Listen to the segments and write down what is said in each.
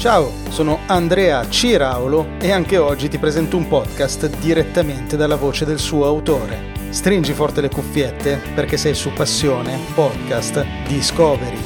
Ciao, sono Andrea Ciraulo e anche oggi ti presento un podcast direttamente dalla voce del suo autore. Stringi forte le cuffiette perché sei su Passione Podcast Discovery.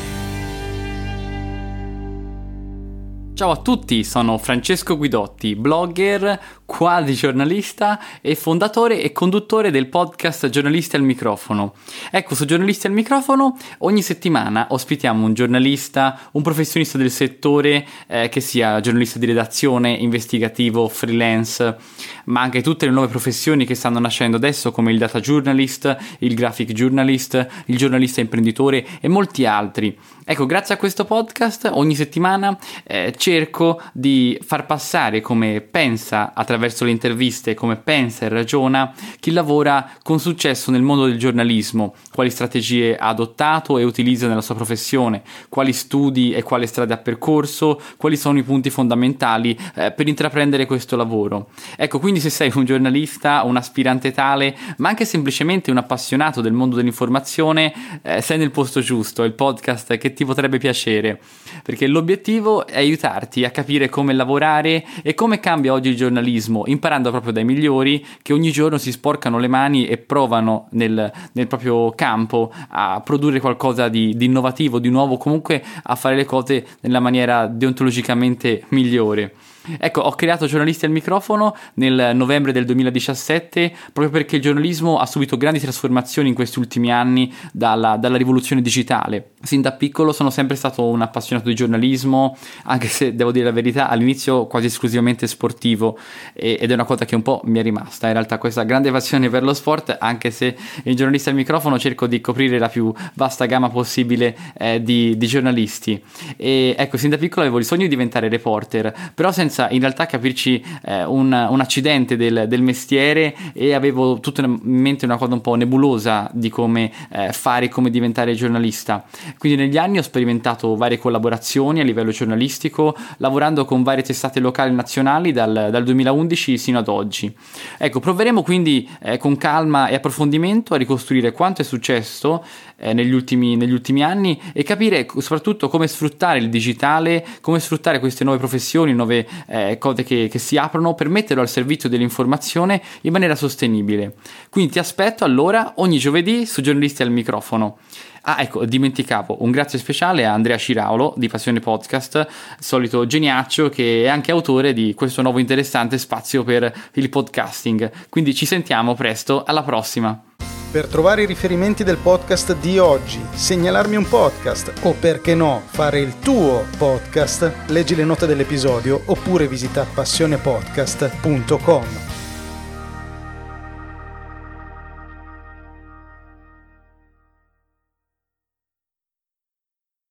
Ciao a tutti, sono Francesco Guidotti, blogger, quasi giornalista e fondatore e conduttore del podcast Giornalisti al microfono. Ecco, su Giornalisti al microfono ogni settimana ospitiamo un giornalista, un professionista del settore, eh, che sia giornalista di redazione, investigativo, freelance, ma anche tutte le nuove professioni che stanno nascendo adesso come il data journalist, il graphic journalist, il giornalista imprenditore e molti altri. Ecco, grazie a questo podcast ogni settimana eh, cerco di far passare come pensa attraverso le interviste, come pensa e ragiona chi lavora con successo nel mondo del giornalismo, quali strategie ha adottato e utilizza nella sua professione, quali studi e quale strada ha percorso, quali sono i punti fondamentali eh, per intraprendere questo lavoro. Ecco, quindi se sei un giornalista, un aspirante tale, ma anche semplicemente un appassionato del mondo dell'informazione, eh, sei nel posto giusto, è il podcast che ti potrebbe piacere, perché l'obiettivo è aiutarti a capire come lavorare e come cambia oggi il giornalismo, imparando proprio dai migliori che ogni giorno si sporcano le mani e provano nel, nel proprio campo a produrre qualcosa di, di innovativo, di nuovo, comunque a fare le cose nella maniera deontologicamente migliore. Ecco, ho creato Giornalisti al microfono nel novembre del 2017 proprio perché il giornalismo ha subito grandi trasformazioni in questi ultimi anni dalla, dalla, rivoluzione digitale. Sin da piccolo sono sempre stato un appassionato di giornalismo, anche se devo dire la verità, all'inizio quasi esclusivamente sportivo e, ed è una cosa che un po' mi è rimasta. In realtà questa grande passione per lo sport, anche se in Giornalisti al microfono cerco di coprire la più vasta gamma possibile eh, di, di giornalisti. E ecco, sin da piccolo avevo il sogno di diventare reporter, però senza senza in realtà capirci eh, un, un, accidente del, del, mestiere e avevo tutto in mente una cosa un po' nebulosa di come eh, fare e come diventare giornalista. Quindi negli anni ho sperimentato varie collaborazioni a livello giornalistico, lavorando con varie testate locali e nazionali dal, dal 2011 sino ad oggi. Ecco, proveremo quindi eh, con calma e approfondimento a ricostruire quanto è successo eh, negli, ultimi, negli, ultimi, anni e capire soprattutto come sfruttare il digitale, come sfruttare queste nuove professioni, nuove eh, cose che, che, si aprono per metterlo al servizio dell'informazione in maniera sostenibile. Quindi ti aspetto allora ogni giovedì su Giornalisti al microfono. Ah, ecco, dimenticavo un grazie speciale a Andrea Ciraulo di Passione Podcast, solito geniaccio che è anche autore di questo nuovo interessante spazio per il podcasting. Quindi ci sentiamo presto, alla prossima! Per trovare i riferimenti del podcast di oggi, segnalarmi un podcast o perché no fare il tuo podcast, leggi le note dell'episodio oppure visita passionepodcast.com.